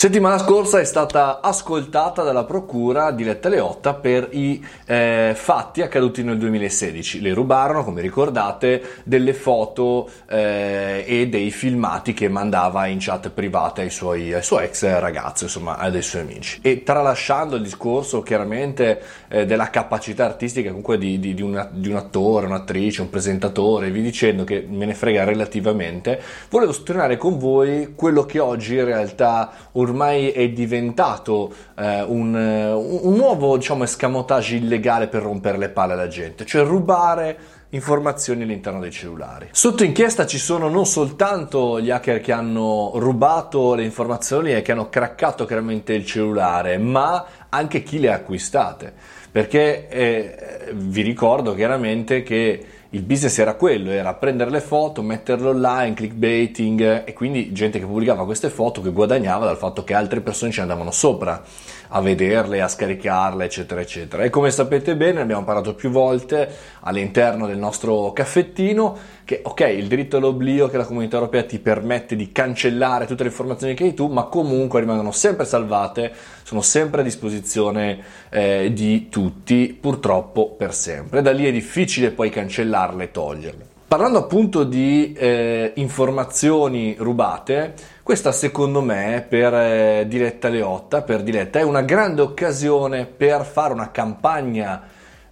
Settimana scorsa è stata ascoltata dalla procura Diletta Leotta per i eh, fatti accaduti nel 2016. Le rubarono, come ricordate, delle foto eh, e dei filmati che mandava in chat private ai suoi, ai suoi ex ragazzi, insomma, ai suoi amici. E tralasciando il discorso chiaramente eh, della capacità artistica comunque di, di, di, una, di un attore, un'attrice, un presentatore, vi dicendo che me ne frega relativamente, volevo sottolineare con voi quello che oggi in realtà un ormai è diventato eh, un, un, nuovo diciamo, escamotage illegale per rompere le palle alla gente, cioè rubare informazioni all'interno dei cellulari. Sotto inchiesta ci sono non soltanto gli hacker che hanno rubato le informazioni e che hanno craccato chiaramente il cellulare, ma anche chi le ha acquistate. Perché eh, vi ricordo chiaramente che il business era quello, era prendere le foto, metterle online, clickbaiting e quindi gente che pubblicava queste foto che guadagnava dal fatto che altre persone ci andavano sopra a vederle, a scaricarle, eccetera, eccetera. E come sapete bene, abbiamo parlato più volte all'interno del nostro caffettino che, ok, il diritto all'oblio che la comunità europea ti permette di cancellare tutte le informazioni che hai tu, ma comunque rimangono sempre salvate, sono sempre a disposizione eh, di tutti, purtroppo per sempre. Da lì è difficile poi cancellarle e toglierle. Parlando appunto di eh, informazioni rubate, questa secondo me per eh, Diletta Leotta, per Diletta, è una grande occasione per fare una campagna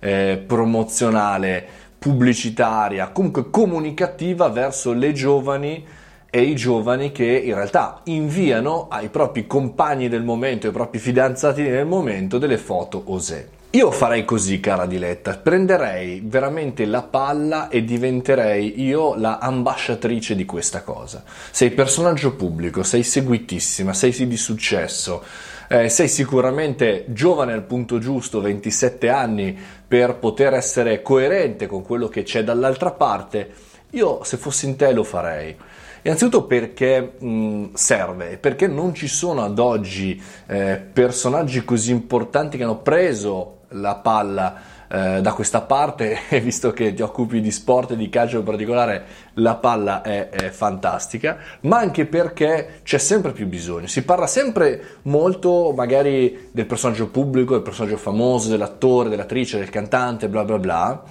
eh, promozionale, pubblicitaria, comunque comunicativa verso le giovani e i giovani che in realtà inviano ai propri compagni del momento, ai propri fidanzati del momento delle foto osè. Io farei così, cara Diletta, prenderei veramente la palla e diventerei io la ambasciatrice di questa cosa. Sei personaggio pubblico, sei seguitissima, sei di successo, eh, sei sicuramente giovane al punto giusto, 27 anni, per poter essere coerente con quello che c'è dall'altra parte. Io, se fossi in te, lo farei. Innanzitutto perché mh, serve, perché non ci sono ad oggi eh, personaggi così importanti che hanno preso la palla eh, da questa parte e visto che ti occupi di sport e di calcio in particolare la palla è, è, fantastica ma anche perché c'è sempre più bisogno. Si parla sempre molto magari del personaggio pubblico del personaggio famoso dell'attore dell'attrice del cantante bla bla bla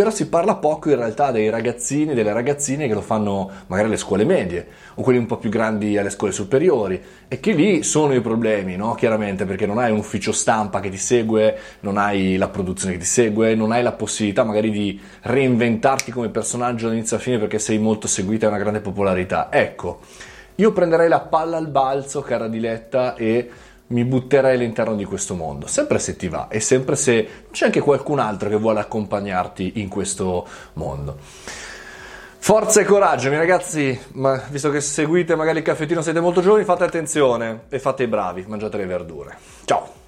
però si parla poco in realtà dei ragazzini e delle ragazzine che lo fanno magari alle scuole medie o quelli un po' più grandi alle scuole superiori e che lì sono i problemi, no? chiaramente perché non hai un ufficio stampa che ti segue, non hai la produzione che ti segue, non hai la possibilità magari di reinventarti come personaggio dall'inizio alla fine perché sei molto seguita e hai una grande popolarità. Ecco, io prenderei la palla al balzo, cara Diletta, e mi butterei all'interno di questo mondo, sempre se ti va e sempre se c'è anche qualcun altro che vuole accompagnarti in questo mondo. Forza e coraggio, miei ragazzi, ma visto che seguite magari il caffettino, siete molto giovani, fate attenzione e fate i bravi, mangiate le verdure. Ciao!